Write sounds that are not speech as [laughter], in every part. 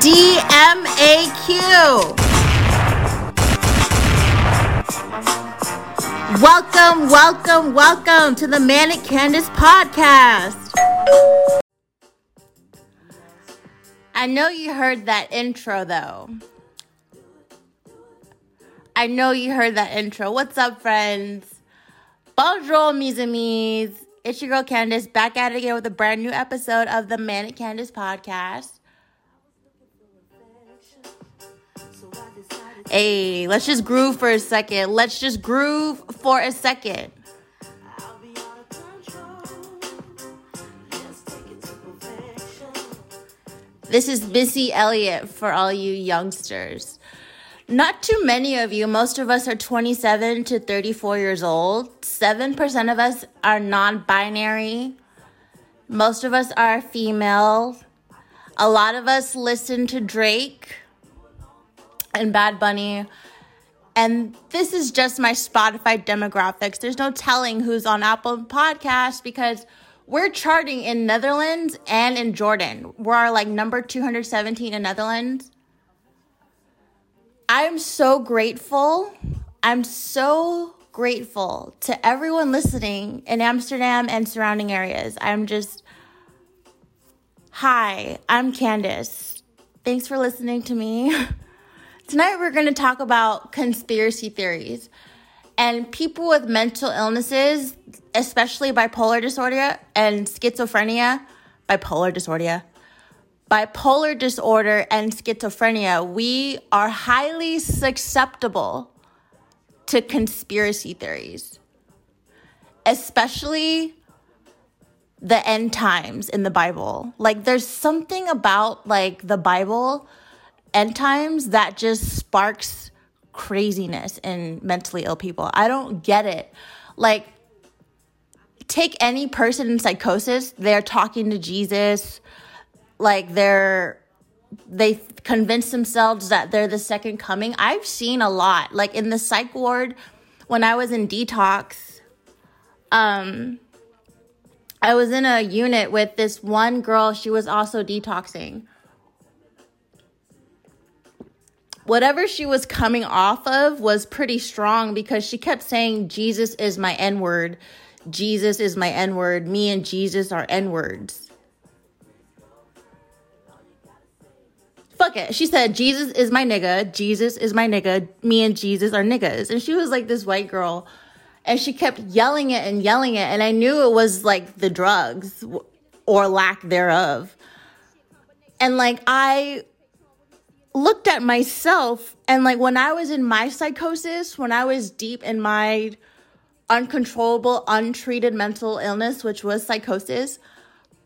DMAQ. Welcome, welcome, welcome to the Manic Candice podcast. I know you heard that intro though. I know you heard that intro. What's up, friends? Bonjour, mes amis. It's your girl Candice back at it again with a brand new episode of the Manic Candice podcast. Hey, let's just groove for a second. Let's just groove for a second. This is Missy Elliott for all you youngsters. Not too many of you, most of us are 27 to 34 years old. 7% of us are non binary. Most of us are female. A lot of us listen to Drake and Bad Bunny. And this is just my Spotify demographics. There's no telling who's on Apple Podcasts because we're charting in Netherlands and in Jordan. We're like number 217 in Netherlands. I'm so grateful. I'm so grateful to everyone listening in Amsterdam and surrounding areas. I'm just, hi, I'm Candice. Thanks for listening to me. [laughs] Tonight we're going to talk about conspiracy theories and people with mental illnesses, especially bipolar disorder and schizophrenia, bipolar disorder, bipolar disorder and schizophrenia, we are highly susceptible to conspiracy theories, especially the end times in the Bible. Like there's something about like the Bible end times that just sparks craziness in mentally ill people. I don't get it. Like, take any person in psychosis, they're talking to Jesus, like they're they convince themselves that they're the second coming. I've seen a lot. Like in the psych ward when I was in detox, um I was in a unit with this one girl, she was also detoxing whatever she was coming off of was pretty strong because she kept saying, Jesus is my N word. Jesus is my N word. Me and Jesus are N words. Fuck it. She said, Jesus is my nigga. Jesus is my nigga. Me and Jesus are niggas. And she was like this white girl. And she kept yelling it and yelling it. And I knew it was like the drugs or lack thereof. And like, I looked at myself and like when I was in my psychosis, when I was deep in my uncontrollable, untreated mental illness, which was psychosis,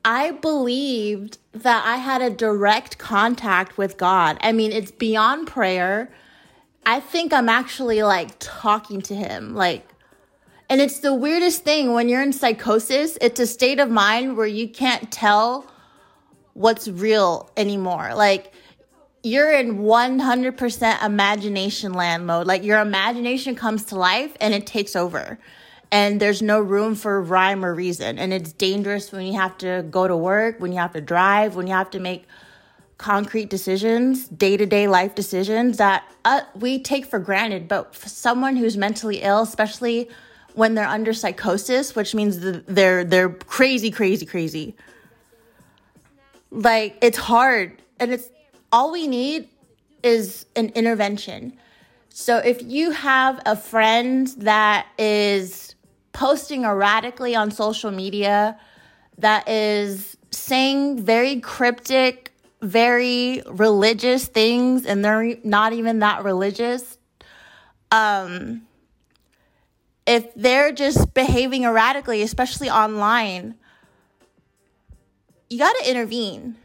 I believed that I had a direct contact with God. I mean, it's beyond prayer. I think I'm actually like talking to him. Like, and it's the weirdest thing when you're in psychosis, it's a state of mind where you can't tell what's real anymore. Like, you're in 100% imagination land mode. Like your imagination comes to life and it takes over. And there's no room for rhyme or reason. And it's dangerous when you have to go to work, when you have to drive, when you have to make concrete decisions, day to day life decisions that uh, we take for granted. But for someone who's mentally ill, especially when they're under psychosis, which means they're they're crazy, crazy, crazy. Like it's hard, and it's all we need is an intervention. So if you have a friend that is posting erratically on social media, that is saying very cryptic, very religious things, and they're not even that religious, um, if they're just behaving erratically, especially online, you got to intervene.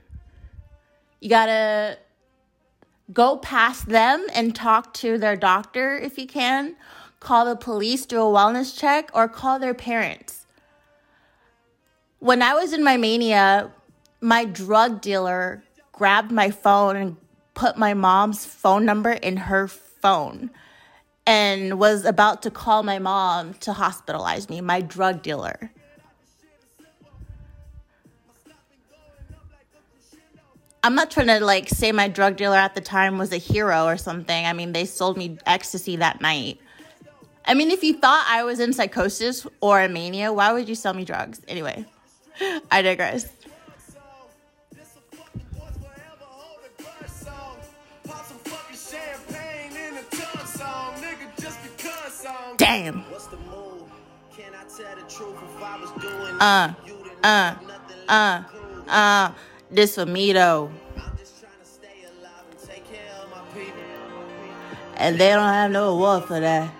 You got to go past them and talk to their doctor if you can. Call the police, do a wellness check, or call their parents. When I was in my mania, my drug dealer grabbed my phone and put my mom's phone number in her phone and was about to call my mom to hospitalize me, my drug dealer. I'm not trying to like say my drug dealer at the time was a hero or something. I mean, they sold me ecstasy that night. I mean, if you thought I was in psychosis or a mania, why would you sell me drugs? Anyway, I digress. Damn. Uh, uh, uh, uh, this for me though. And they don't have no award for that.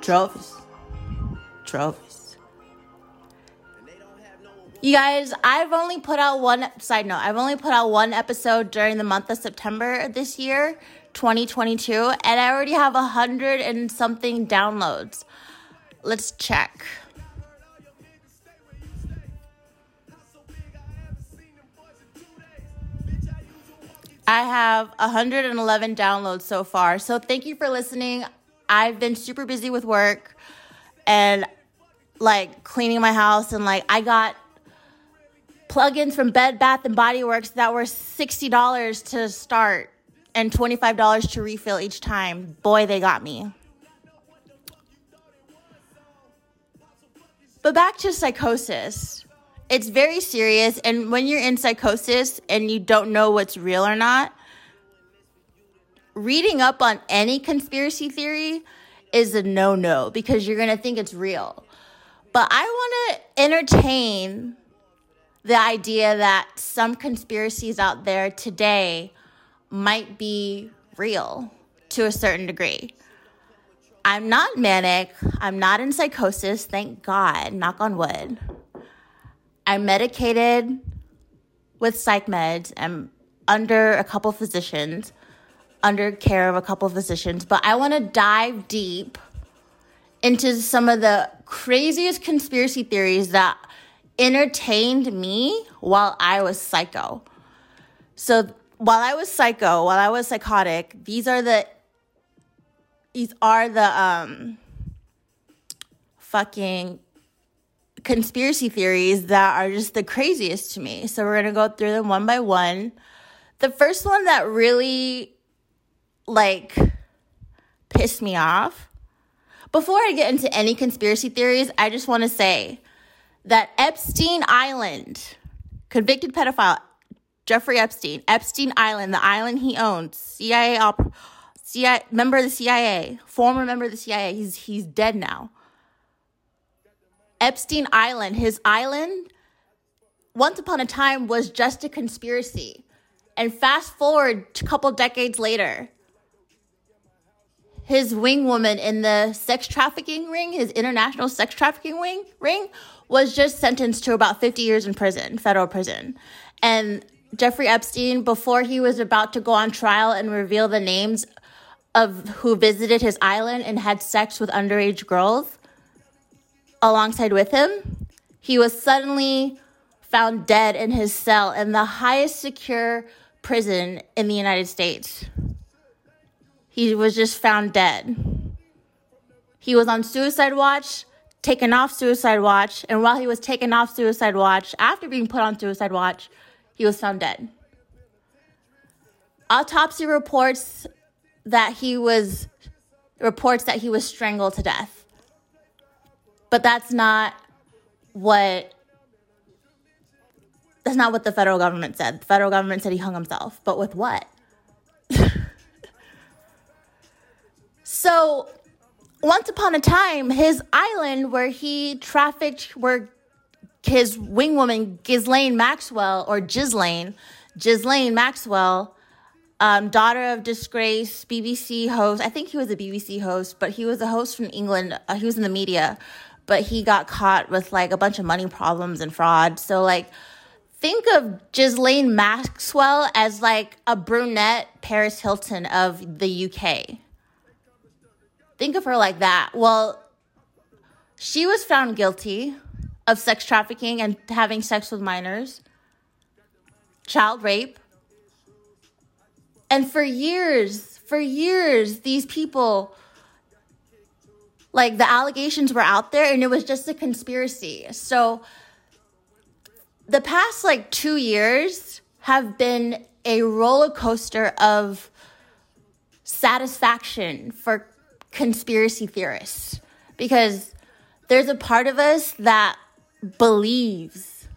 Trophies. Trophies. You guys, I've only put out one side note. I've only put out one episode during the month of September this year, 2022, and I already have a hundred and something downloads. Let's check. I have 111 downloads so far. So thank you for listening. I've been super busy with work and like cleaning my house and like I got plugins from Bed Bath and Body Works that were $60 to start and $25 to refill each time. Boy, they got me. But back to psychosis it's very serious. And when you're in psychosis and you don't know what's real or not, reading up on any conspiracy theory is a no no because you're going to think it's real. But I want to entertain the idea that some conspiracies out there today might be real to a certain degree. I'm not manic. I'm not in psychosis, thank God, knock on wood. I'm medicated with psych meds. I'm under a couple physicians, under care of a couple physicians, but I want to dive deep into some of the craziest conspiracy theories that entertained me while I was psycho. So while I was psycho, while I was psychotic, these are the these are the um fucking conspiracy theories that are just the craziest to me. So we're going to go through them one by one. The first one that really like pissed me off. Before I get into any conspiracy theories, I just want to say that Epstein Island, convicted pedophile Jeffrey Epstein, Epstein Island, the island he owns, CIA CIA member of the CIA, former member of the CIA, he's he's dead now. Epstein Island, his island, once upon a time was just a conspiracy. And fast forward a couple decades later, his wing woman in the sex trafficking ring, his international sex trafficking wing ring, was just sentenced to about 50 years in prison, federal prison. And Jeffrey Epstein, before he was about to go on trial and reveal the names of who visited his island and had sex with underage girls, alongside with him, he was suddenly found dead in his cell in the highest secure prison in the United States. He was just found dead. He was on suicide watch, taken off suicide watch, and while he was taken off suicide watch, after being put on suicide watch, he was found dead. Autopsy reports that he was reports that he was strangled to death. But that's not what that's not what the federal government said. The federal government said he hung himself, but with what? [laughs] so, once upon a time, his island where he trafficked, where his wingwoman Ghislaine Maxwell or Ghislaine, Ghislaine Maxwell, um, daughter of disgrace BBC host. I think he was a BBC host, but he was a host from England. Uh, he was in the media but he got caught with like a bunch of money problems and fraud. So like think of Ghislaine Maxwell as like a brunette Paris Hilton of the UK. Think of her like that. Well, she was found guilty of sex trafficking and having sex with minors, child rape. And for years, for years, these people like the allegations were out there and it was just a conspiracy. So the past like two years have been a roller coaster of satisfaction for conspiracy theorists because there's a part of us that believes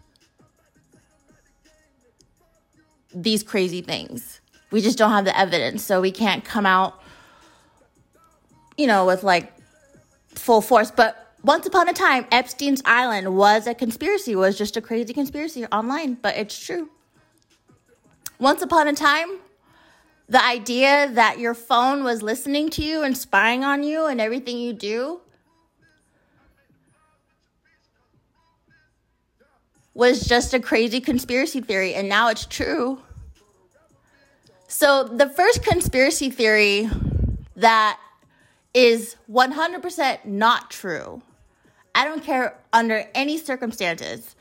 these crazy things. We just don't have the evidence, so we can't come out, you know, with like full force. But once upon a time, Epstein's Island was a conspiracy, was just a crazy conspiracy online, but it's true. Once upon a time, the idea that your phone was listening to you and spying on you and everything you do was just a crazy conspiracy theory, and now it's true. So, the first conspiracy theory that is 100% not true, I don't care under any circumstances.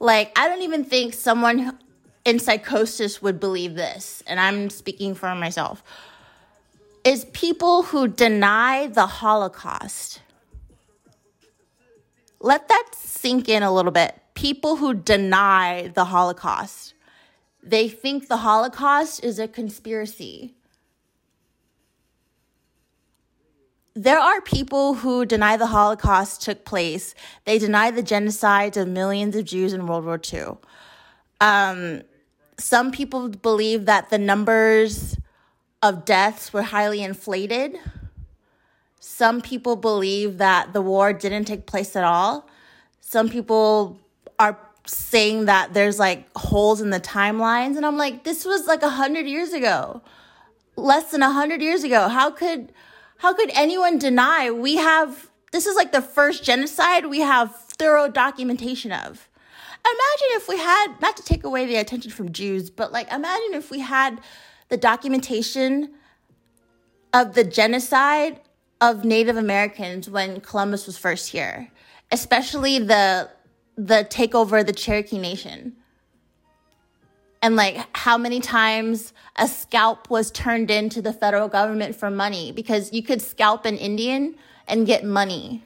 Like, I don't even think someone in psychosis would believe this, and I'm speaking for myself, is people who deny the Holocaust. Let that sink in a little bit. People who deny the Holocaust. They think the Holocaust is a conspiracy. There are people who deny the Holocaust took place. They deny the genocide of millions of Jews in World War II. Um, some people believe that the numbers of deaths were highly inflated. Some people believe that the war didn't take place at all. Some people are saying that there's like holes in the timelines. And I'm like, this was like a hundred years ago, less than a hundred years ago. How could, how could anyone deny we have, this is like the first genocide we have thorough documentation of. Imagine if we had, not to take away the attention from Jews, but like imagine if we had the documentation of the genocide of Native Americans when Columbus was first here, especially the the takeover of the Cherokee Nation. And like how many times a scalp was turned into the federal government for money because you could scalp an Indian and get money.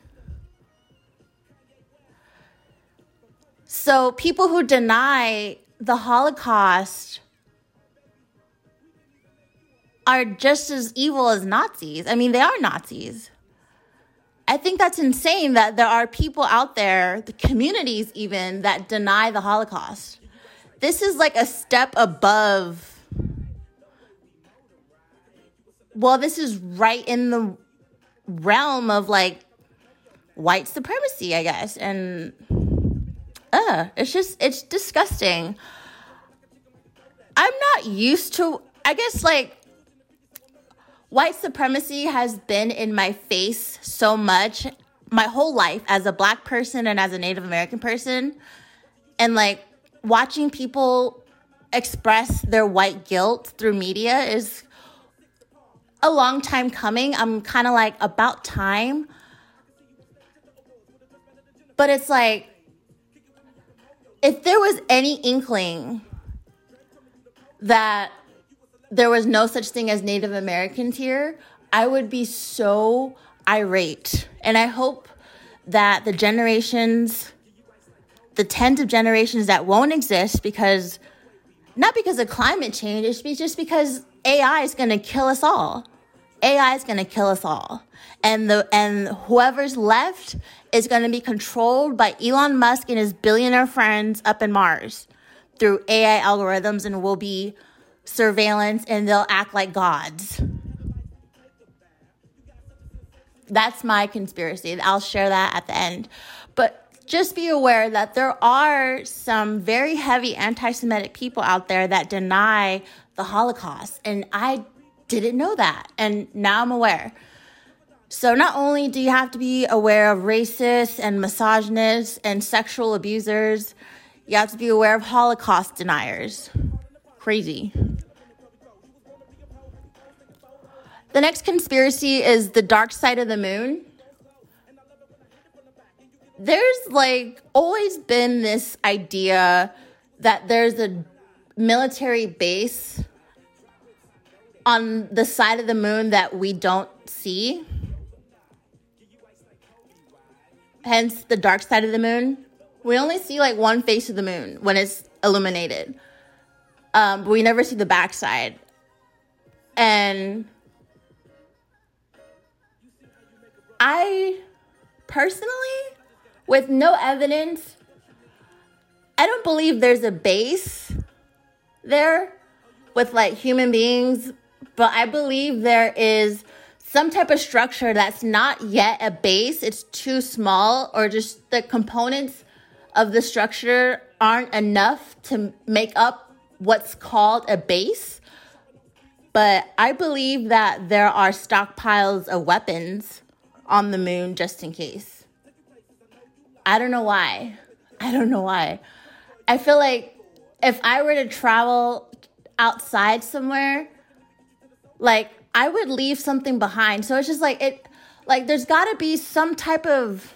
So people who deny the Holocaust are just as evil as Nazis. I mean, they are Nazis. I think that's insane that there are people out there, the communities even, that deny the Holocaust. This is like a step above. Well, this is right in the realm of like white supremacy, I guess. And uh, it's just it's disgusting. I'm not used to I guess like white supremacy has been in my face so much my whole life as a black person and as a Native American person. And like watching people express their white guilt through media is a long time coming. I'm kind of like about time. But it's like if there was any inkling that there was no such thing as Native Americans here, I would be so irate. And I hope that the generations, the tens of generations that won't exist because, not because of climate change, it's just because AI is going to kill us all. AI is going to kill us all. And the and whoever's left is going to be controlled by Elon Musk and his billionaire friends up in Mars through AI algorithms and will be surveillance and they'll act like gods. That's my conspiracy. I'll share that at the end. But just be aware that there are some very heavy anti Semitic people out there that deny the Holocaust. And I didn't know that. And now I'm aware. So, not only do you have to be aware of racists and misogynists and sexual abusers, you have to be aware of Holocaust deniers. Crazy. The next conspiracy is the dark side of the moon. There's like always been this idea that there's a military base on the side of the moon that we don't see. Hence the dark side of the moon. We only see like one face of the moon when it's illuminated. um, but we never see the backside. And I personally, with no evidence, I don't believe there's a base there with like human beings, but I believe there is some type of structure that's not yet a base. It's too small, or just the components of the structure aren't enough to make up what's called a base. But I believe that there are stockpiles of weapons on the moon just in case. I don't know why. I don't know why. I feel like if I were to travel outside somewhere, like I would leave something behind. So it's just like it like there's got to be some type of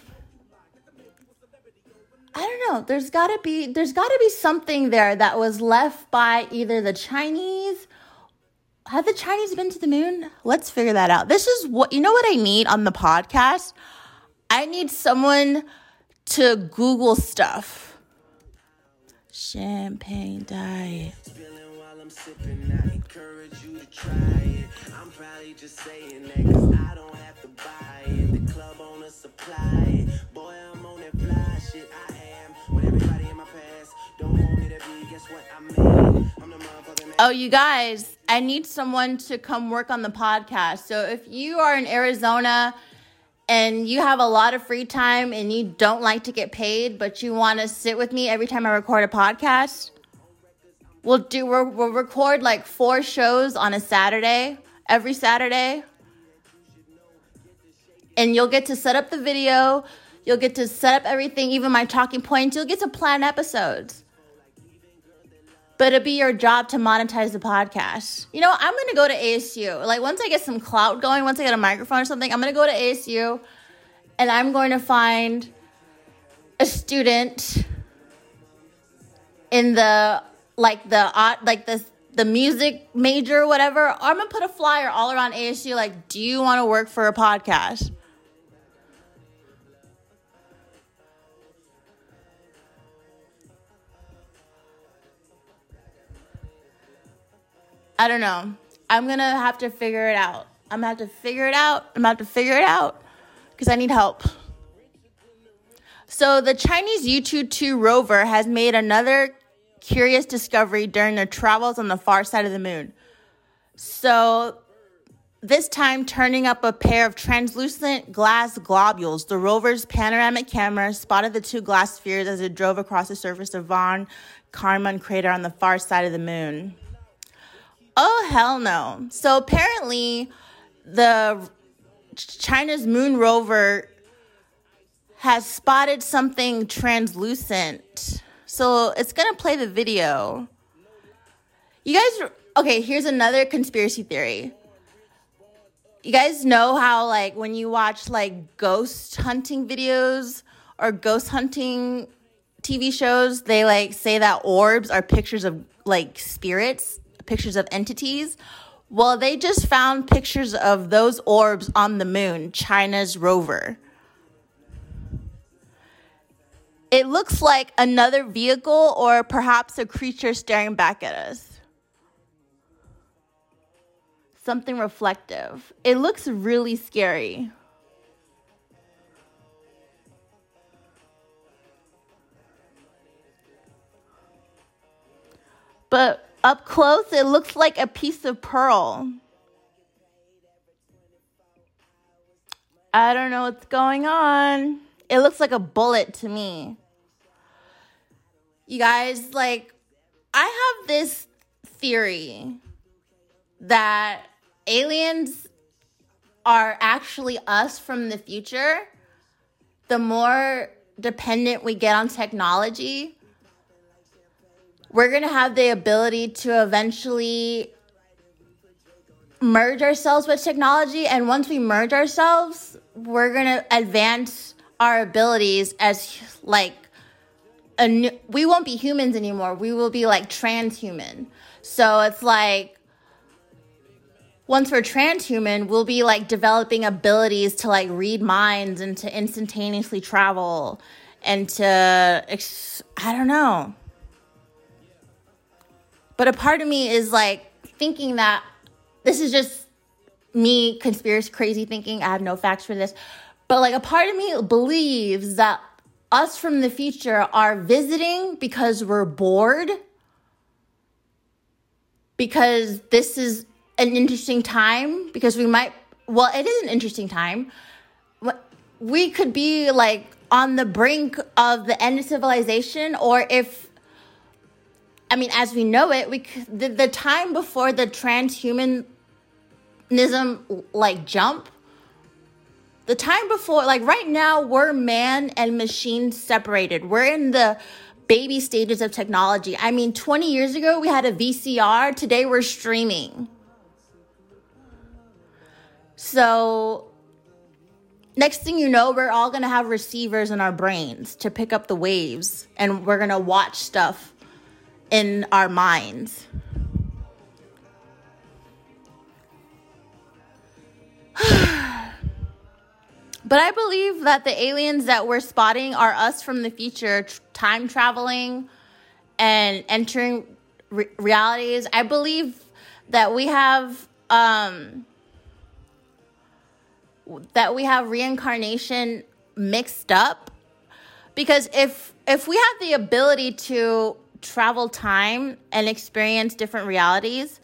I don't know. There's got to be there's got to be something there that was left by either the Chinese have the Chinese been to the moon? Let's figure that out. This is what you know what I need on the podcast? I need someone to Google stuff. Champagne diet. I'm probably just saying that cause I don't have to buy it. The club on a supply Boy, I'm on that fly shit. I am what everybody in my past don't want me to be. Guess what? I made I'm the motherfucking Oh, you guys, I need someone to come work on the podcast. So if you are in Arizona and you have a lot of free time and you don't like to get paid, but you want to sit with me every time I record a podcast, we'll do we'll, we'll record like four shows on a Saturday, every Saturday. And you'll get to set up the video, you'll get to set up everything, even my talking points, you'll get to plan episodes but it'd be your job to monetize the podcast. You know, I'm gonna go to ASU. Like once I get some clout going, once I get a microphone or something, I'm gonna go to ASU and I'm going to find a student in the like the like the the music major whatever. I'm gonna put a flyer all around ASU like, do you want to work for a podcast? I don't know. I'm gonna have to figure it out. I'm gonna have to figure it out. I'm gonna have to figure it out because I need help. So, the Chinese Yutu 2 rover has made another curious discovery during their travels on the far side of the moon. So, this time turning up a pair of translucent glass globules, the rover's panoramic camera spotted the two glass spheres as it drove across the surface of Von Karman crater on the far side of the moon. Oh, hell no. So apparently, the China's moon rover has spotted something translucent. So it's going to play the video. You guys, okay, here's another conspiracy theory. You guys know how, like, when you watch, like, ghost hunting videos or ghost hunting TV shows, they, like, say that orbs are pictures of, like, spirits pictures of entities. Well, they just found pictures of those orbs on the moon, China's rover. It looks like another vehicle or perhaps a creature staring back at us. Something reflective. It looks really scary. But up close, it looks like a piece of pearl. I don't know what's going on. It looks like a bullet to me. You guys, like, I have this theory that aliens are actually us from the future. The more dependent we get on technology, we're going to have the ability to eventually merge ourselves with technology. And once we merge ourselves, we're going to advance our abilities as like a new, we won't be humans anymore. We will be like transhuman. So it's like once we're transhuman, we'll be like developing abilities to like read minds and to instantaneously travel and to I don't know. But a part of me is like thinking that this is just me conspiracy crazy thinking. I have no facts for this. But like a part of me believes that us from the future are visiting because we're bored. Because this is an interesting time because we might well, it is an interesting time. We could be like on the brink of the end of civilization or if I mean, as we know it, we the, the time before the transhumanism like jump, the time before, like right now, we're man and machine separated. We're in the baby stages of technology. I mean, 20 years ago, we had a VCR. Today, we're streaming. So, next thing you know, we're all going to have receivers in our brains to pick up the waves, and we're going to watch stuff in our minds. [sighs] but I believe that the aliens that we're spotting are us from the future, time traveling and entering re- realities. I believe that we have um, that we have reincarnation mixed up because if if we have the ability to travel time and experience different realities,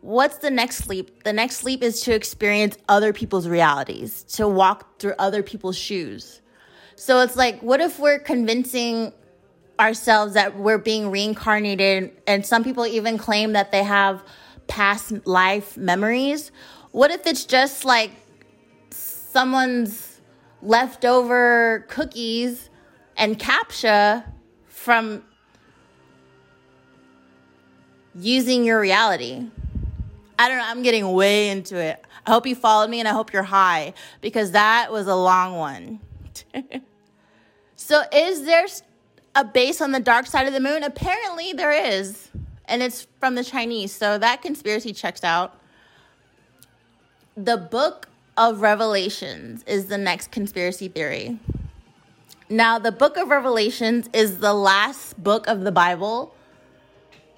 what's the next leap? The next leap is to experience other people's realities, to walk through other people's shoes. So it's like, what if we're convincing ourselves that we're being reincarnated? And some people even claim that they have past life memories. What if it's just like someone's leftover cookies and captcha from using your reality. I don't know, I'm getting way into it. I hope you followed me and I hope you're high because that was a long one. [laughs] so, is there a base on the dark side of the moon? Apparently, there is. And it's from the Chinese. So, that conspiracy checks out. The book of Revelations is the next conspiracy theory. Now, the book of Revelations is the last book of the Bible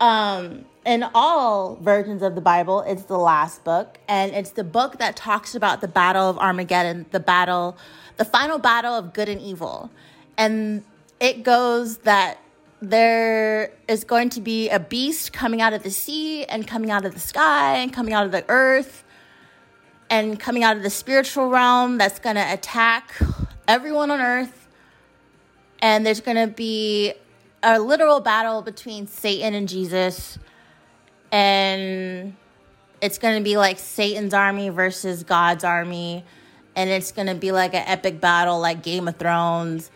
um, in all versions of the Bible, it's the last book, and it's the book that talks about the battle of Armageddon, the battle, the final battle of good and evil. And it goes that there is going to be a beast coming out of the sea and coming out of the sky and coming out of the earth and coming out of the spiritual realm that's going to attack everyone on earth. And there's going to be a literal battle between Satan and Jesus. And it's going to be like Satan's army versus God's army. And it's going to be like an epic battle like Game of Thrones.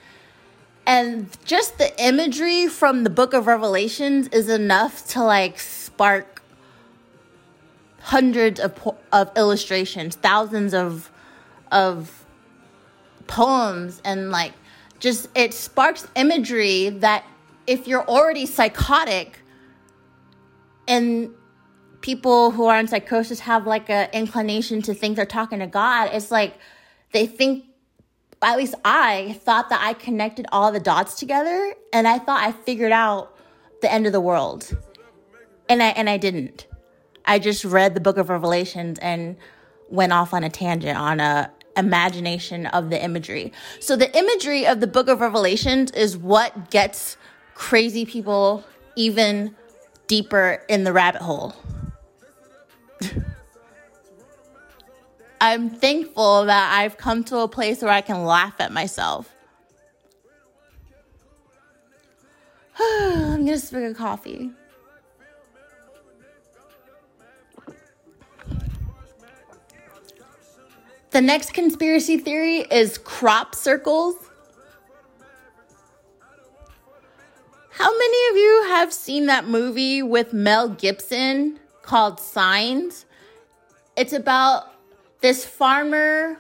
And just the imagery from the book of Revelations is enough to like spark hundreds of, of illustrations, thousands of of poems and like just it sparks imagery that if you're already psychotic and people who are in psychosis have like an inclination to think they're talking to God, it's like they think at least I thought that I connected all the dots together and I thought I figured out the end of the world. And I and I didn't. I just read the book of Revelations and went off on a tangent on a imagination of the imagery. So the imagery of the book of Revelations is what gets crazy people even deeper in the rabbit hole. I'm thankful that I've come to a place where I can laugh at myself. [sighs] I'm gonna swig a coffee. The next conspiracy theory is crop circles. How many of you have seen that movie with Mel Gibson called Signs? It's about this farmer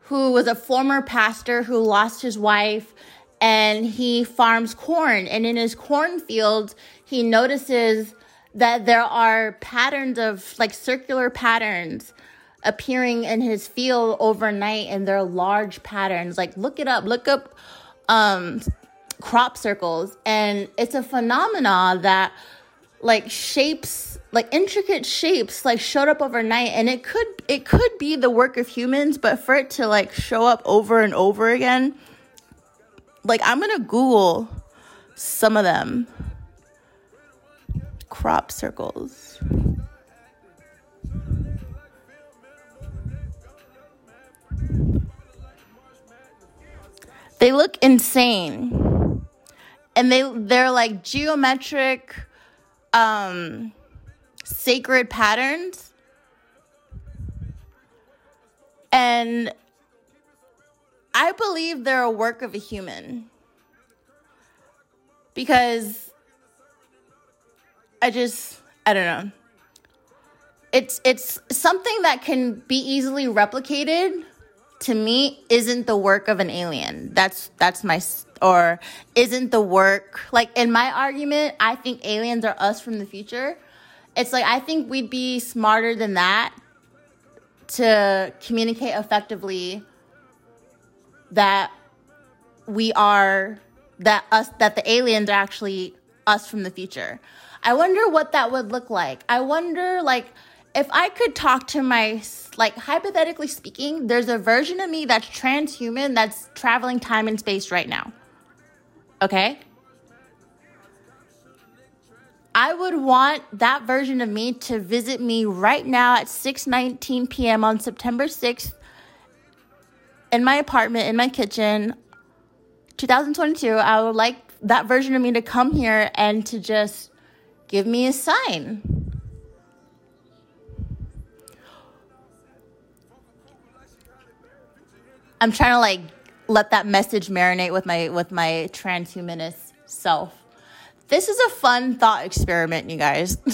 who was a former pastor who lost his wife and he farms corn. And in his cornfields, he notices that there are patterns of like circular patterns appearing in his field overnight and they're large patterns. Like look it up, look up um crop circles. And it's a phenomena that like shapes like intricate shapes like showed up overnight and it could it could be the work of humans but for it to like show up over and over again like i'm gonna google some of them crop circles they look insane and they they're like geometric um sacred patterns. And i believe they're a work of a human. Because i just i don't know. It's it's something that can be easily replicated to me isn't the work of an alien. That's that's my or isn't the work like in my argument i think aliens are us from the future. It's like i think we'd be smarter than that to communicate effectively that we are that us that the aliens are actually us from the future. I wonder what that would look like. I wonder like if I could talk to my, like, hypothetically speaking, there's a version of me that's transhuman that's traveling time and space right now. Okay? I would want that version of me to visit me right now at 6:19 p.m. on September 6th in my apartment in my kitchen 2022. I would like that version of me to come here and to just give me a sign. I'm trying to like let that message marinate with my with my transhumanist self. This is a fun thought experiment, you guys. [laughs]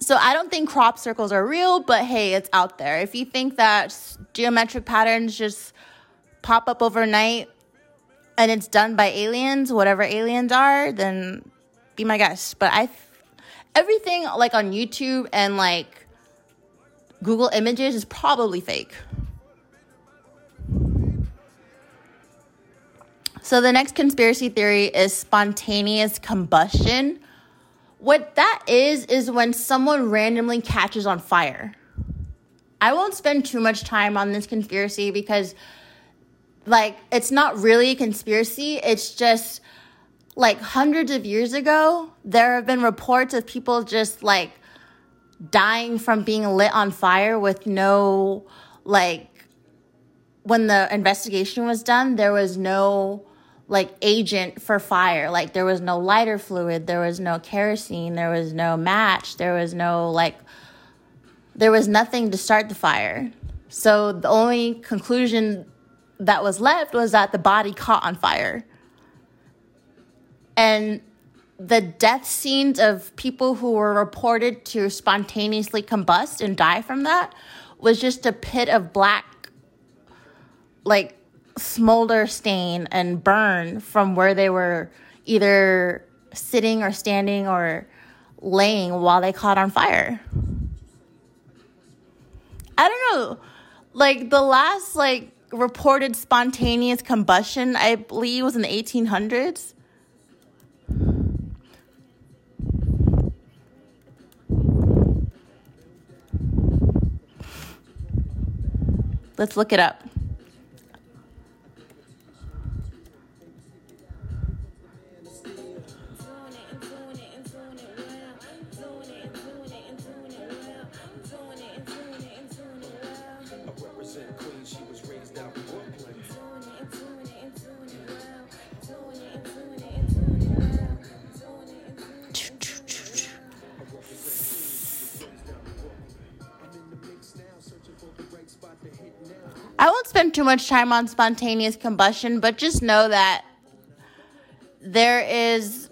so I don't think crop circles are real, but hey, it's out there. If you think that geometric patterns just pop up overnight and it's done by aliens, whatever aliens are, then be my guest. But I everything like on YouTube and like Google Images is probably fake. So the next conspiracy theory is spontaneous combustion. What that is, is when someone randomly catches on fire. I won't spend too much time on this conspiracy because, like, it's not really a conspiracy. It's just like hundreds of years ago, there have been reports of people just like dying from being lit on fire with no like when the investigation was done there was no like agent for fire. Like there was no lighter fluid there was no kerosene there was no match there was no like there was nothing to start the fire. So the only conclusion that was left was that the body caught on fire. And the death scenes of people who were reported to spontaneously combust and die from that was just a pit of black, like smolder stain and burn from where they were either sitting or standing or laying while they caught on fire. I don't know. Like the last like reported spontaneous combustion, I believe was in the 1800s. Let's look it up. Spend too much time on spontaneous combustion, but just know that there is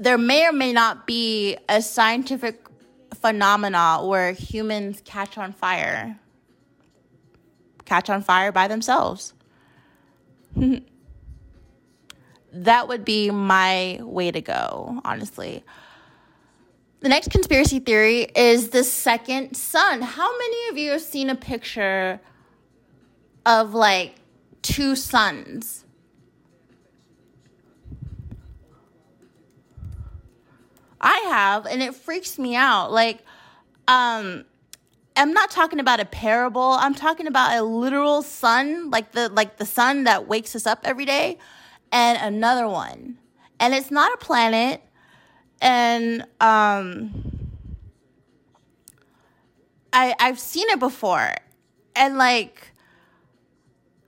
there may or may not be a scientific phenomena where humans catch on fire. Catch on fire by themselves. [laughs] that would be my way to go, honestly. The next conspiracy theory is the second sun. How many of you have seen a picture of like two suns. I have, and it freaks me out. Like, um, I'm not talking about a parable. I'm talking about a literal sun, like the like the sun that wakes us up every day, and another one. And it's not a planet. And um I I've seen it before. And like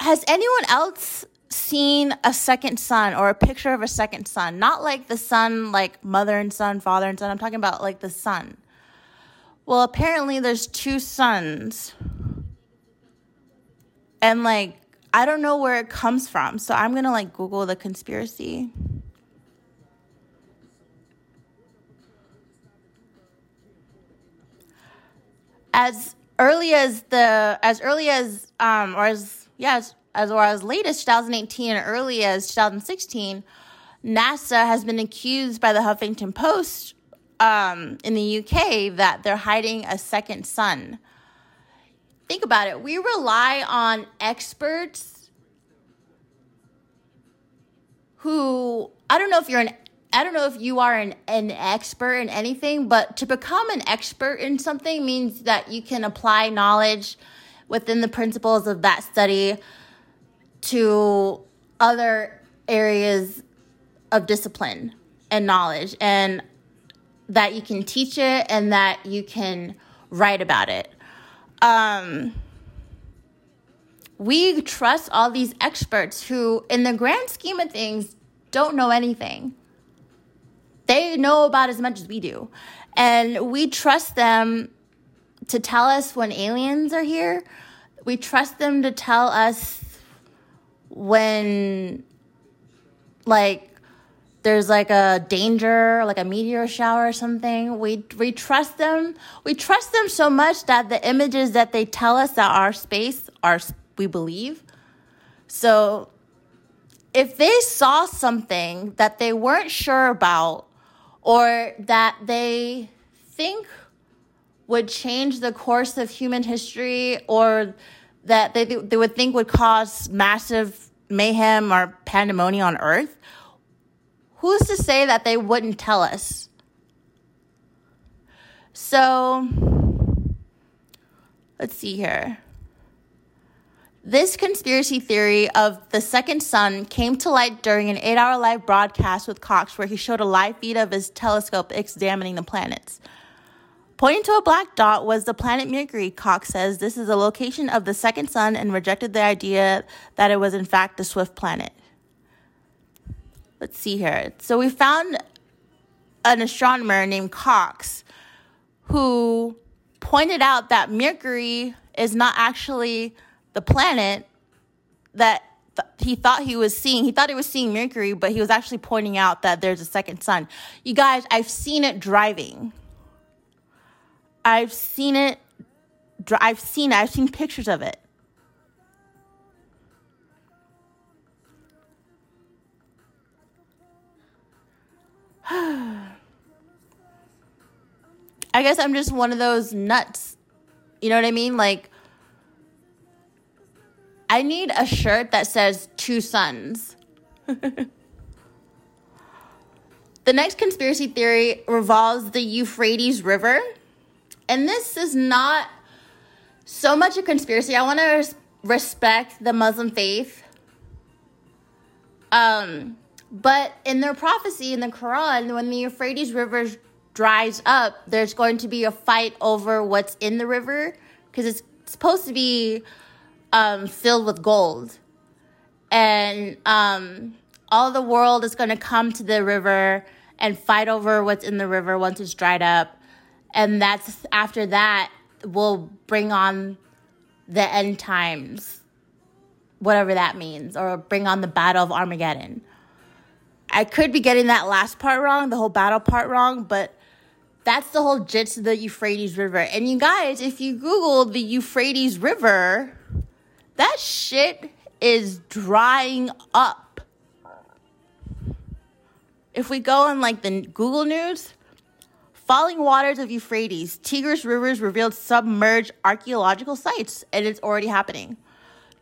has anyone else seen a second sun or a picture of a second sun? Not like the sun like mother and son, father and son. I'm talking about like the sun. Well, apparently there's two suns. And like I don't know where it comes from. So I'm going to like Google the conspiracy. As early as the as early as um or as yes, as or as late as 2018 and early as 2016, NASA has been accused by the Huffington Post um, in the UK that they're hiding a second sun. Think about it. We rely on experts who I don't know if you're an I don't know if you are an, an expert in anything, but to become an expert in something means that you can apply knowledge within the principles of that study to other areas of discipline and knowledge. And that you can teach it and that you can write about it. Um, we trust all these experts who, in the grand scheme of things, don't know anything. They know about as much as we do. And we trust them to tell us when aliens are here. We trust them to tell us when, like, there's like a danger, like a meteor shower or something. We we trust them. We trust them so much that the images that they tell us that our space are we believe. So if they saw something that they weren't sure about or that they think would change the course of human history or that they, they would think would cause massive mayhem or pandemonium on earth who's to say that they wouldn't tell us? So, let's see here. This conspiracy theory of the second sun came to light during an eight hour live broadcast with Cox, where he showed a live feed of his telescope examining the planets. Pointing to a black dot was the planet Mercury, Cox says this is the location of the second sun and rejected the idea that it was in fact a swift planet let's see here. So we found an astronomer named Cox who pointed out that Mercury is not actually the planet that th- he thought he was seeing. He thought he was seeing Mercury, but he was actually pointing out that there's a second sun. You guys, I've seen it driving. I've seen it. I've seen it. I've seen pictures of it. [sighs] I guess I'm just one of those nuts. You know what I mean? Like, I need a shirt that says two suns. [laughs] the next conspiracy theory revolves the Euphrates River. And this is not so much a conspiracy. I want to res- respect the Muslim faith. Um, but in their prophecy in the Quran, when the Euphrates River dries up, there's going to be a fight over what's in the river because it's supposed to be um, filled with gold. And um, all the world is going to come to the river and fight over what's in the river once it's dried up. And that's after that, we'll bring on the end times, whatever that means, or bring on the Battle of Armageddon. I could be getting that last part wrong, the whole battle part wrong, but that's the whole gist of the Euphrates River. And you guys, if you Google the Euphrates River, that shit is drying up. If we go on like the Google News, falling waters of Euphrates, Tigris rivers revealed submerged archaeological sites, and it's already happening.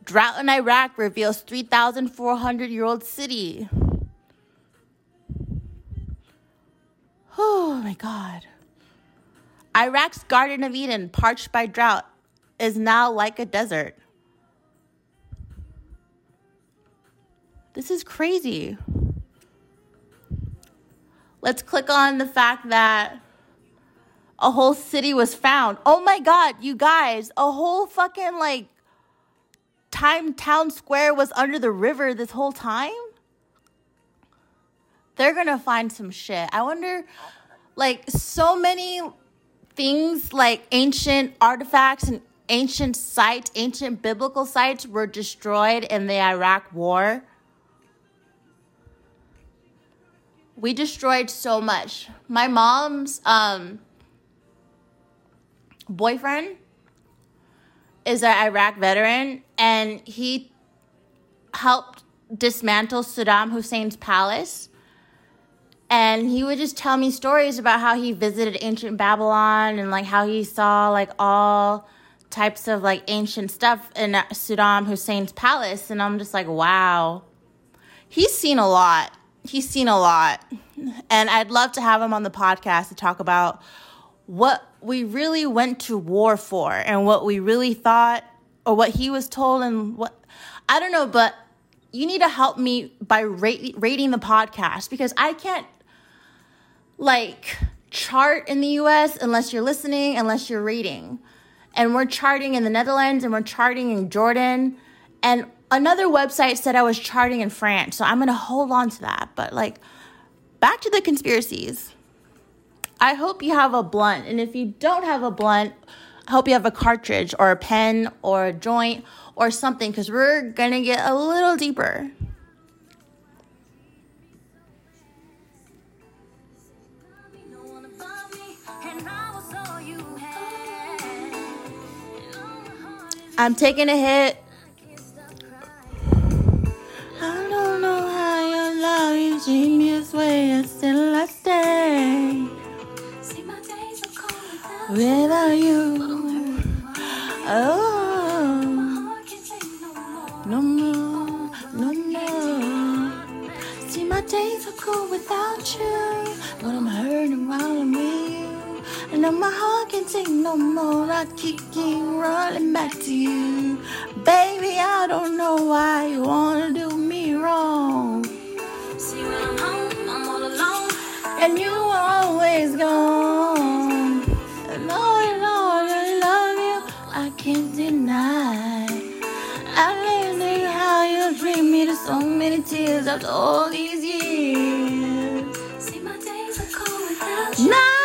Drought in Iraq reveals 3,400 year old city. Oh my God. Iraq's Garden of Eden, parched by drought, is now like a desert. This is crazy. Let's click on the fact that a whole city was found. Oh my God, you guys, a whole fucking like time town square was under the river this whole time? They're gonna find some shit. I wonder, like, so many things like ancient artifacts and ancient sites, ancient biblical sites were destroyed in the Iraq War. We destroyed so much. My mom's um, boyfriend is an Iraq veteran, and he helped dismantle Saddam Hussein's palace. And he would just tell me stories about how he visited ancient Babylon and like how he saw like all types of like ancient stuff in Saddam Hussein's palace. And I'm just like, wow. He's seen a lot. He's seen a lot. And I'd love to have him on the podcast to talk about what we really went to war for and what we really thought or what he was told and what I don't know, but you need to help me by rate, rating the podcast because I can't like chart in the US unless you're listening, unless you're reading. And we're charting in the Netherlands and we're charting in Jordan. And another website said I was charting in France. So I'm going to hold on to that. But like, back to the conspiracies. I hope you have a blunt. And if you don't have a blunt, I hope you have a cartridge or a pen or a joint or something because we're going to get a little deeper. I'm taking a hit. I don't know how your love you genius way, and still I stay. Without you, oh, no more, no more. See, my days are cool without you, but I'm hurting while I'm with you. And now my heart can't take no more. I keep running back to you. Baby, I don't know why you wanna do me wrong. See, when I'm home, I'm all alone. And you after all these years. See, my days are cold without you. Nah.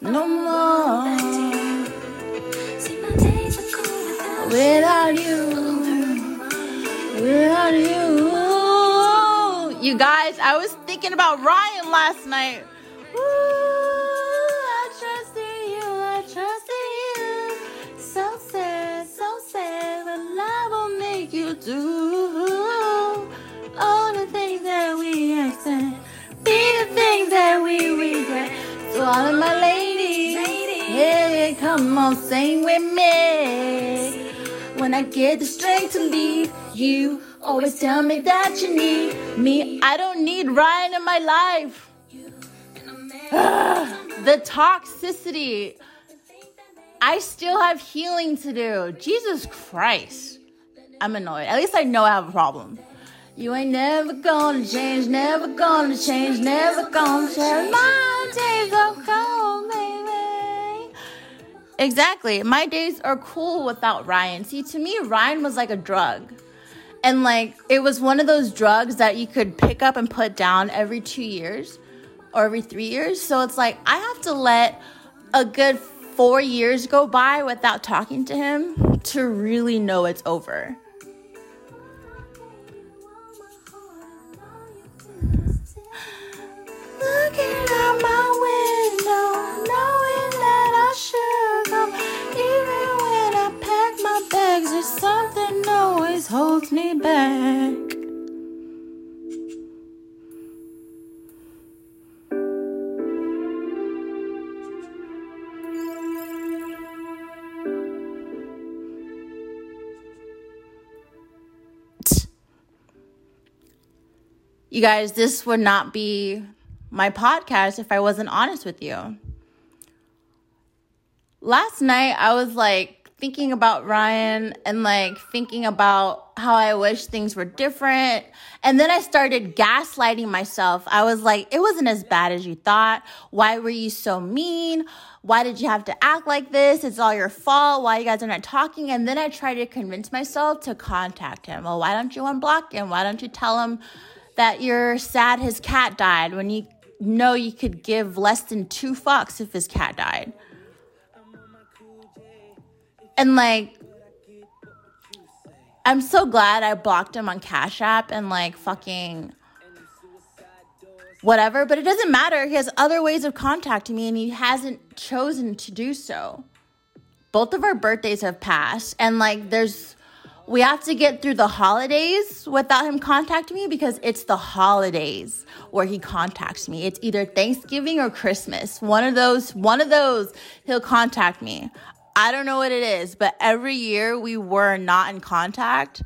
no more. Without you, without you. You guys, I was thinking about Ryan last night. Come on, sing with me. When I get the strength to leave you, always tell me that you need me. I don't need Ryan in my life. [sighs] the toxicity. I still have healing to do. Jesus Christ. I'm annoyed. At least I know I have a problem. You ain't never gonna change, never gonna change, never gonna change. My days are cold, baby. Exactly. My days are cool without Ryan. See, to me, Ryan was like a drug. And like, it was one of those drugs that you could pick up and put down every two years or every three years. So it's like, I have to let a good four years go by without talking to him to really know it's over. You guys, this would not be my podcast if I wasn't honest with you. Last night, I was like thinking about Ryan and like thinking about how I wish things were different. And then I started gaslighting myself. I was like, it wasn't as bad as you thought. Why were you so mean? Why did you have to act like this? It's all your fault. Why you guys are not talking? And then I tried to convince myself to contact him. Well, why don't you unblock him? Why don't you tell him that you're sad his cat died when you know you could give less than two fucks if his cat died. And like, I'm so glad I blocked him on Cash App and like fucking whatever, but it doesn't matter. He has other ways of contacting me and he hasn't chosen to do so. Both of our birthdays have passed and like there's we have to get through the holidays without him contacting me because it's the holidays where he contacts me. It's either Thanksgiving or Christmas. One of those, one of those, he'll contact me. I don't know what it is, but every year we were not in contact.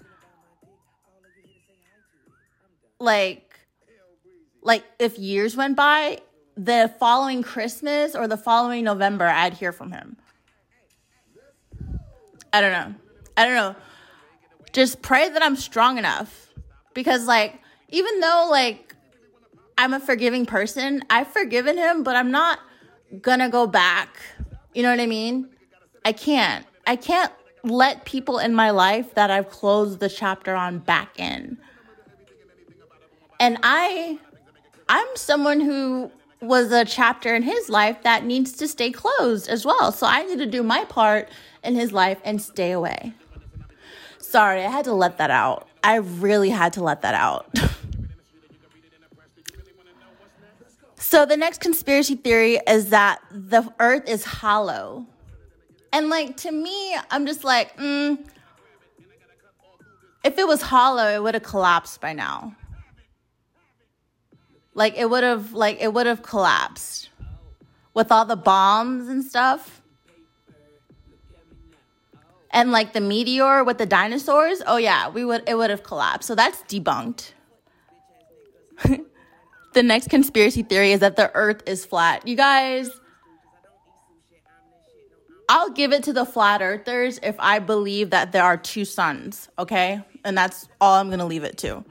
Like, like if years went by, the following Christmas or the following November, I'd hear from him. I don't know. I don't know just pray that I'm strong enough. Because, like, even though, like, I'm a forgiving person, I've forgiven him, but I'm not gonna go back. You know what I mean? I can't. I can't let people in my life that I've closed the chapter on back in. And I I'm someone who was a chapter in his life that needs to stay closed as well. So I need to do my part in his life and stay away. Sorry, I had to let that out. I really had to let that out. [laughs] so, the next conspiracy theory is that the earth is hollow. And, like, to me, I'm just like, mm, if it was hollow, it would have collapsed by now. Like, it would have, like, it would have collapsed with all the bombs and stuff and like the meteor with the dinosaurs, oh yeah, we would it would have collapsed. So that's debunked. [laughs] the next conspiracy theory is that the earth is flat. You guys, I'll give it to the flat earthers if I believe that there are two suns, okay? And that's all I'm going to leave it to.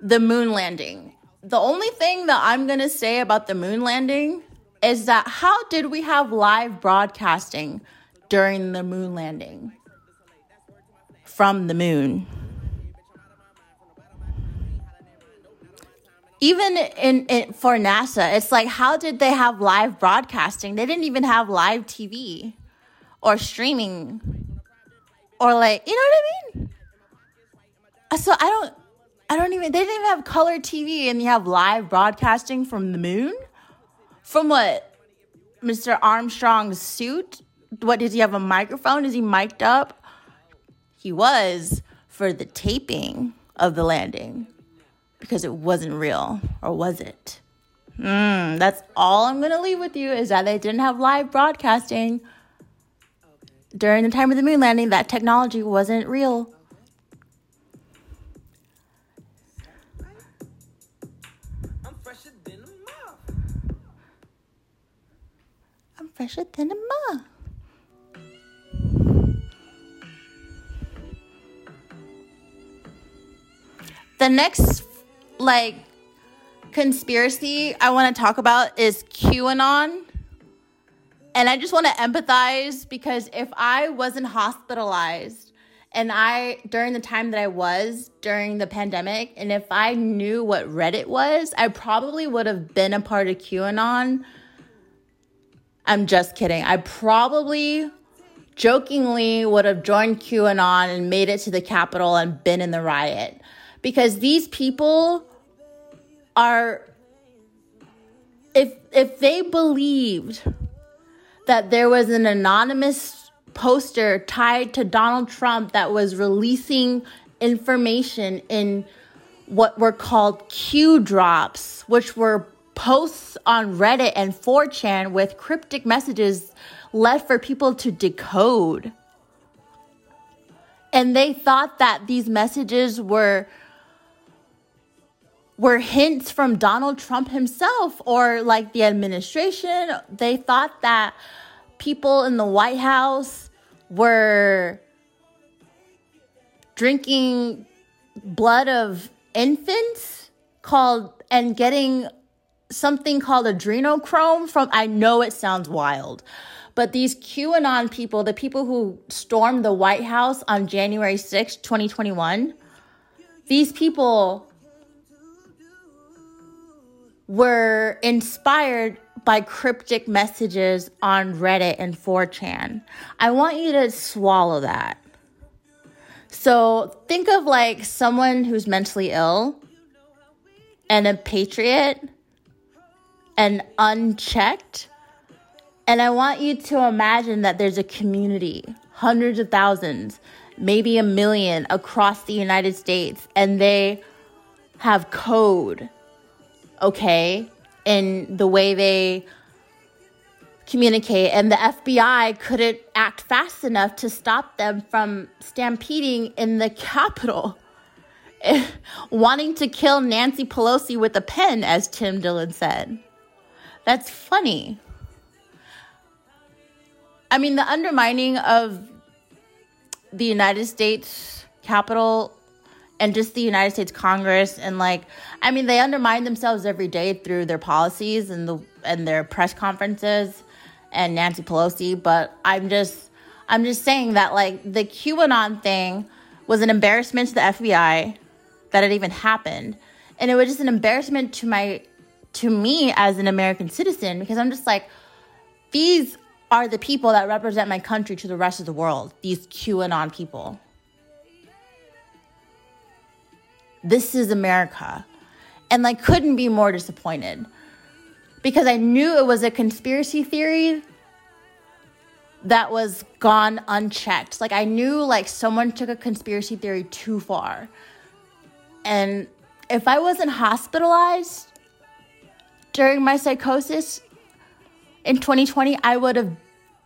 The moon landing. The only thing that I'm going to say about the moon landing is that how did we have live broadcasting during the moon landing from the moon. Even in, in, for NASA, it's like how did they have live broadcasting? They didn't even have live TV or streaming or like you know what I mean. Uh, so I don't, I don't even. They didn't even have color TV, and you have live broadcasting from the moon. From what, Mr. Armstrong's suit what does he have a microphone? Is he mic'd up? He was for the taping of the landing because it wasn't real, or was it? Mm, that's all I'm gonna leave with you is that they didn't have live broadcasting during the time of the moon landing. That technology wasn't real. I'm fresher than a moth. The next like conspiracy I want to talk about is QAnon. And I just want to empathize because if I wasn't hospitalized and I during the time that I was during the pandemic and if I knew what Reddit was, I probably would have been a part of QAnon. I'm just kidding. I probably jokingly would have joined QAnon and made it to the Capitol and been in the riot because these people are if if they believed that there was an anonymous poster tied to Donald Trump that was releasing information in what were called Q drops, which were posts on Reddit and 4chan with cryptic messages left for people to decode. And they thought that these messages were were hints from Donald Trump himself or like the administration. They thought that people in the White House were drinking blood of infants called and getting something called adrenochrome from I know it sounds wild. But these QAnon people, the people who stormed the White House on January 6, 2021, these people were inspired by cryptic messages on Reddit and 4chan. I want you to swallow that. So think of like someone who's mentally ill and a patriot and unchecked. And I want you to imagine that there's a community, hundreds of thousands, maybe a million across the United States, and they have code okay, in the way they communicate. And the FBI couldn't act fast enough to stop them from stampeding in the Capitol, [laughs] wanting to kill Nancy Pelosi with a pen, as Tim Dillon said. That's funny. I mean, the undermining of the United States Capitol and just the United States Congress and like I mean they undermine themselves every day through their policies and the and their press conferences and Nancy Pelosi, but I'm just I'm just saying that like the QAnon thing was an embarrassment to the FBI that it even happened. And it was just an embarrassment to my to me as an American citizen because I'm just like these are the people that represent my country to the rest of the world. These QAnon people. This is America. And like couldn't be more disappointed because I knew it was a conspiracy theory that was gone unchecked. Like I knew like someone took a conspiracy theory too far. And if I wasn't hospitalized during my psychosis in 2020, I would have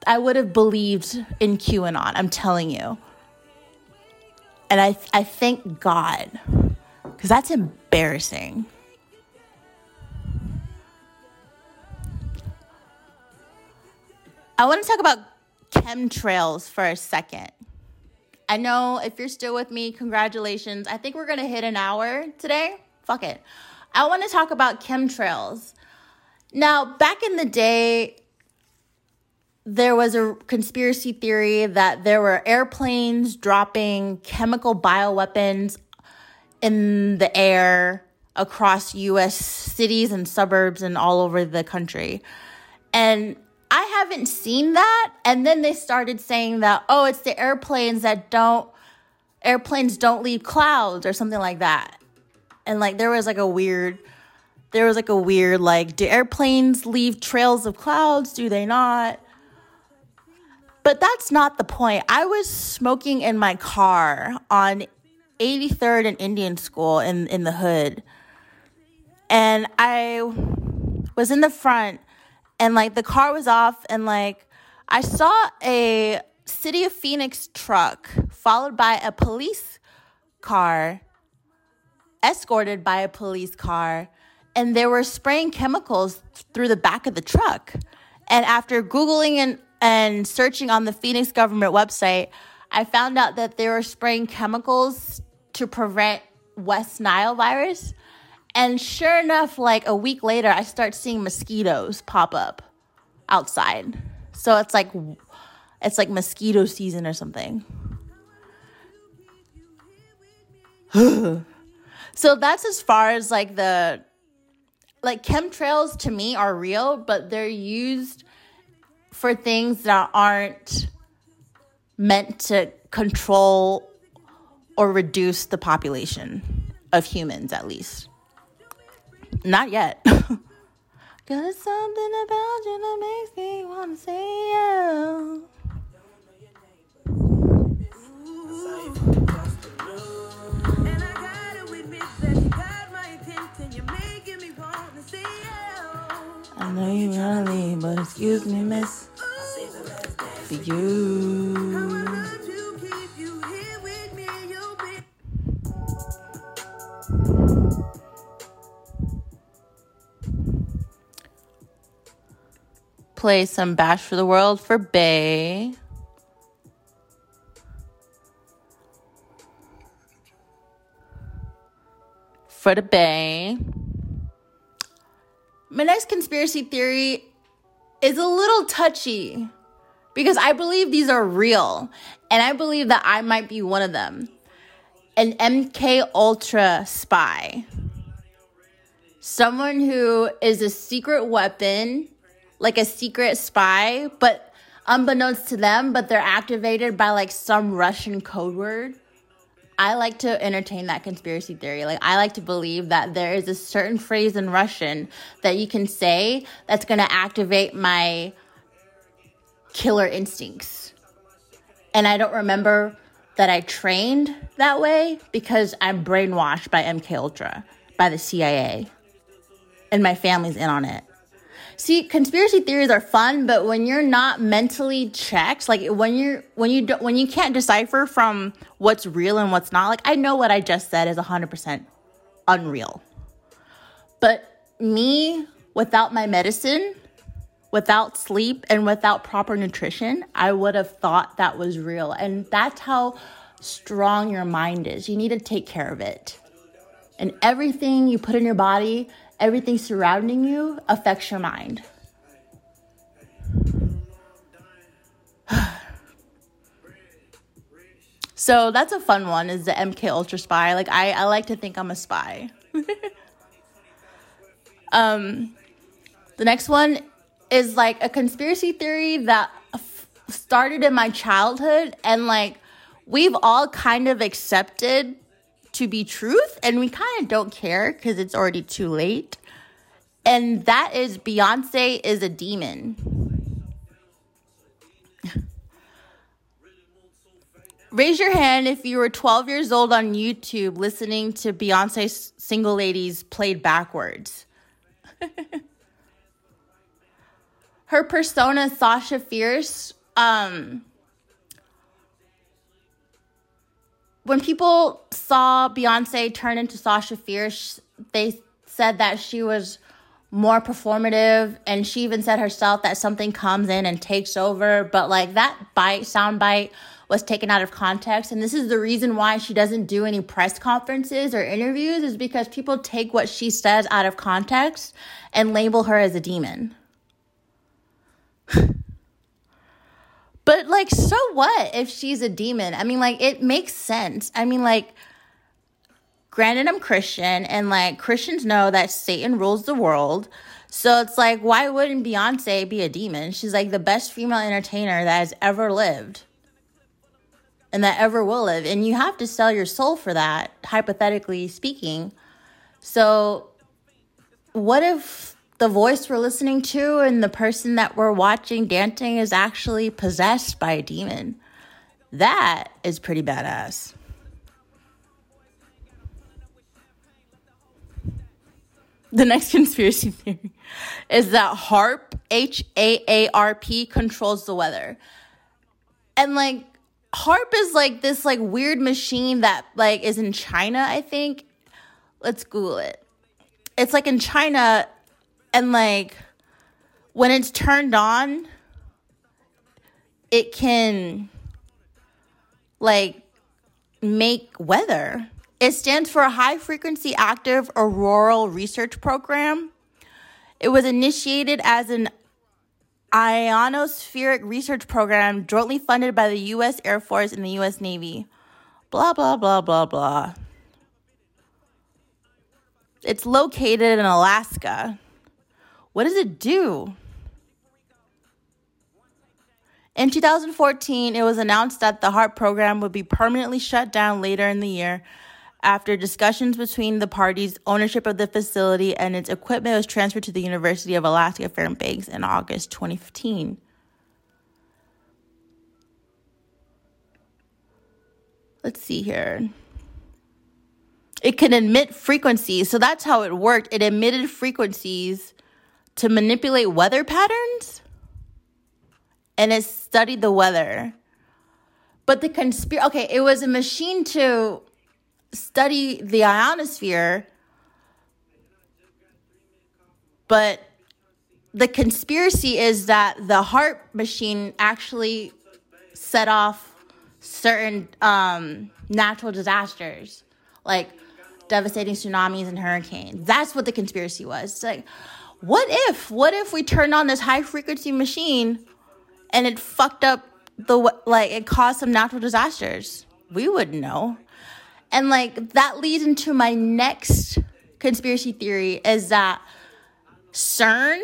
I would have believed in QAnon. I'm telling you. And I I thank God because that's embarrassing. I want to talk about chemtrails for a second. I know if you're still with me, congratulations. I think we're going to hit an hour today. Fuck it. I want to talk about chemtrails. Now, back in the day, there was a conspiracy theory that there were airplanes dropping chemical bioweapons in the air across US cities and suburbs and all over the country. And I haven't seen that. And then they started saying that, oh, it's the airplanes that don't, airplanes don't leave clouds or something like that. And like there was like a weird, there was like a weird, like, do airplanes leave trails of clouds? Do they not? But that's not the point. I was smoking in my car on 83rd and Indian School in, in the hood. And I was in the front and like the car was off and like I saw a City of Phoenix truck followed by a police car escorted by a police car and they were spraying chemicals through the back of the truck. And after googling and and searching on the Phoenix government website, I found out that they were spraying chemicals to prevent West Nile virus. And sure enough, like a week later, I start seeing mosquitoes pop up outside. So it's like it's like mosquito season or something. [sighs] so that's as far as like the like chemtrails to me are real, but they're used for things that aren't meant to control or reduce the population of humans, at least. Not yet. [laughs] Cause something about you that makes me wanna yeah. I know you but excuse me, miss. For you. Play some Bash for the World for Bay. For the Bay. My next conspiracy theory is a little touchy because I believe these are real and I believe that I might be one of them. An MK Ultra spy. Someone who is a secret weapon, like a secret spy, but unbeknownst to them, but they're activated by like some Russian code word. I like to entertain that conspiracy theory. Like, I like to believe that there is a certain phrase in Russian that you can say that's going to activate my killer instincts. And I don't remember that I trained that way because I'm brainwashed by MK Ultra, by the CIA. And my family's in on it. See, conspiracy theories are fun, but when you're not mentally checked, like when you're when you don't when you can't decipher from what's real and what's not, like I know what I just said is 100% unreal. But me without my medicine, without sleep and without proper nutrition, I would have thought that was real. And that's how strong your mind is. You need to take care of it. And everything you put in your body, everything surrounding you affects your mind. [sighs] so that's a fun one is the MK Ultra spy. Like I, I like to think I'm a spy. [laughs] um the next one is like a conspiracy theory that f- started in my childhood and like we've all kind of accepted to be truth and we kind of don't care because it's already too late. And that is Beyonce is a demon. Raise your hand if you were 12 years old on YouTube listening to Beyonce's Single Ladies played backwards. [laughs] Her persona, Sasha Fierce, um, when people saw Beyonce turn into Sasha Fierce, they said that she was more performative and she even said herself that something comes in and takes over. But like that bite sound bite was taken out of context. And this is the reason why she doesn't do any press conferences or interviews is because people take what she says out of context and label her as a demon [laughs] But like, so what if she's a demon? I mean, like, it makes sense. I mean, like, granted, I'm Christian, and like, Christians know that Satan rules the world. So it's like, why wouldn't Beyonce be a demon? She's like the best female entertainer that has ever lived and that ever will live. And you have to sell your soul for that, hypothetically speaking. So, what if the voice we're listening to and the person that we're watching dancing is actually possessed by a demon. That is pretty badass. The next [laughs] conspiracy theory is that HAARP, H A A R P, controls the weather. And like, HAARP is like this like weird machine that like is in China, I think. Let's Google it. It's like in China, and like when it's turned on it can like make weather it stands for a high frequency active auroral research program it was initiated as an ionospheric research program jointly funded by the US Air Force and the US Navy. Blah, blah, blah, blah, blah. It's located in Alaska. What does it do? In 2014, it was announced that the HAARP program would be permanently shut down later in the year after discussions between the parties, ownership of the facility and its equipment was transferred to the University of Alaska Fairbanks in August 2015. Let's see here. It can emit frequencies. So that's how it worked. It emitted frequencies to manipulate weather patterns and it studied the weather. But the conspiracy, okay, it was a machine to study the ionosphere, but the conspiracy is that the HAARP machine actually set off certain um, natural disasters, like devastating tsunamis and hurricanes. That's what the conspiracy was. It's like, what if, what if we turned on this high frequency machine and it fucked up the, like, it caused some natural disasters? We wouldn't know. And like, that leads into my next conspiracy theory is that CERN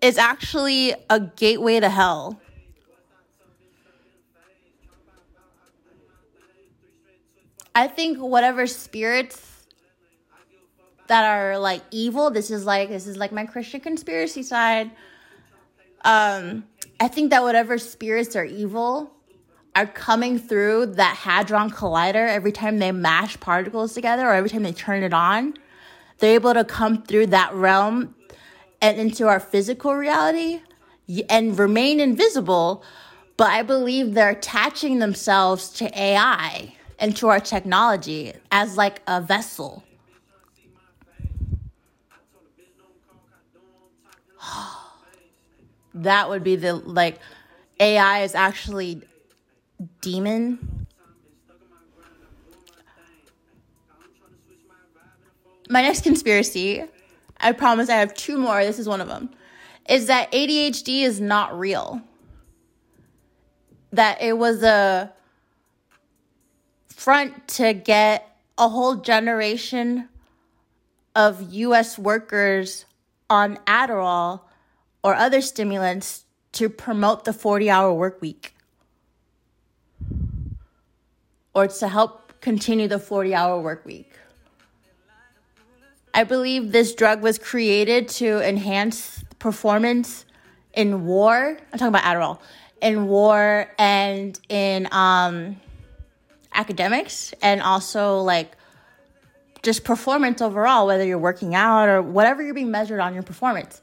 is actually a gateway to hell. I think whatever spirits that are like evil, this is like this is like my Christian conspiracy side. Um, I think that whatever spirits are evil are coming through that hadron collider every time they mash particles together or every time they turn it on. They're able to come through that realm and into our physical reality and remain invisible. But I believe they're attaching themselves to AI and to our technology as like a vessel. That would be the like AI is actually demon. My next conspiracy, I promise I have two more. This is one of them. Is that ADHD is not real. That it was a front to get a whole generation of US workers on Adderall or other stimulants to promote the 40 hour work week or to help continue the 40 hour work week. I believe this drug was created to enhance performance in war. I'm talking about Adderall in war and in um, academics and also like just performance overall, whether you're working out or whatever you're being measured on your performance.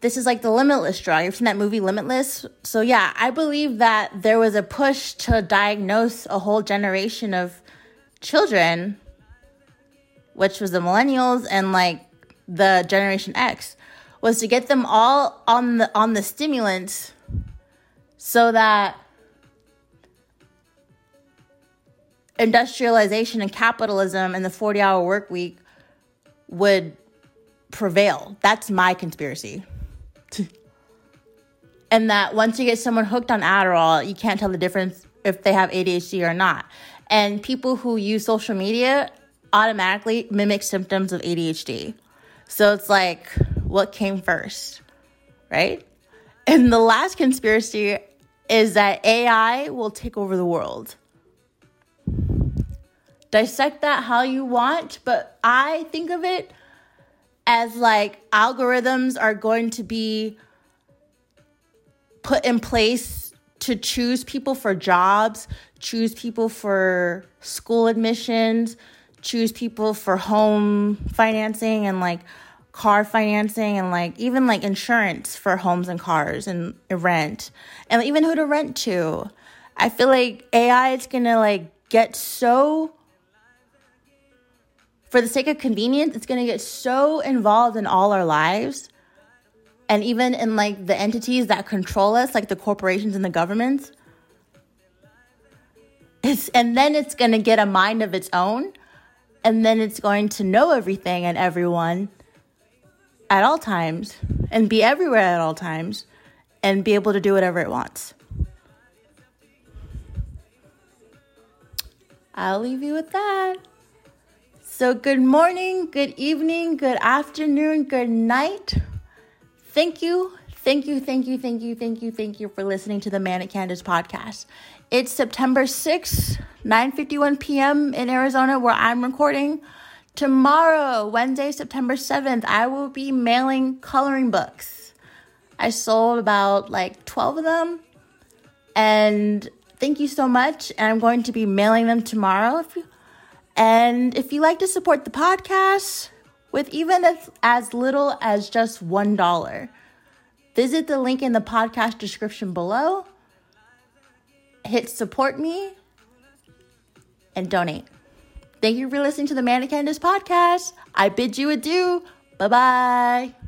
This is like the limitless drug. You've seen that movie Limitless? So, yeah, I believe that there was a push to diagnose a whole generation of children, which was the millennials and like the Generation X, was to get them all on the on the stimulants so that industrialization and capitalism and the 40 hour work week would prevail. That's my conspiracy. [laughs] and that once you get someone hooked on Adderall, you can't tell the difference if they have ADHD or not. And people who use social media automatically mimic symptoms of ADHD. So it's like, what came first, right? And the last conspiracy is that AI will take over the world dissect that how you want, but I think of it as like algorithms are going to be put in place to choose people for jobs, choose people for school admissions, choose people for home financing and like car financing and like even like insurance for homes and cars and rent and even who to rent to. I feel like AI is going to like get so for the sake of convenience, it's going to get so involved in all our lives and even in like the entities that control us, like the corporations and the governments. It's, and then it's going to get a mind of its own. And then it's going to know everything and everyone at all times and be everywhere at all times and be able to do whatever it wants. I'll leave you with that. So, good morning, good evening, good afternoon, good night. Thank you, thank you, thank you, thank you, thank you, thank you for listening to the Manic Candice podcast. It's September 6th, 9:51 p.m. in Arizona where I'm recording. Tomorrow, Wednesday, September 7th, I will be mailing coloring books. I sold about like 12 of them. And thank you so much. And I'm going to be mailing them tomorrow. If you and if you like to support the podcast with even as, as little as just $1, visit the link in the podcast description below, hit support me, and donate. Thank you for listening to the Manic Candice podcast. I bid you adieu. Bye bye.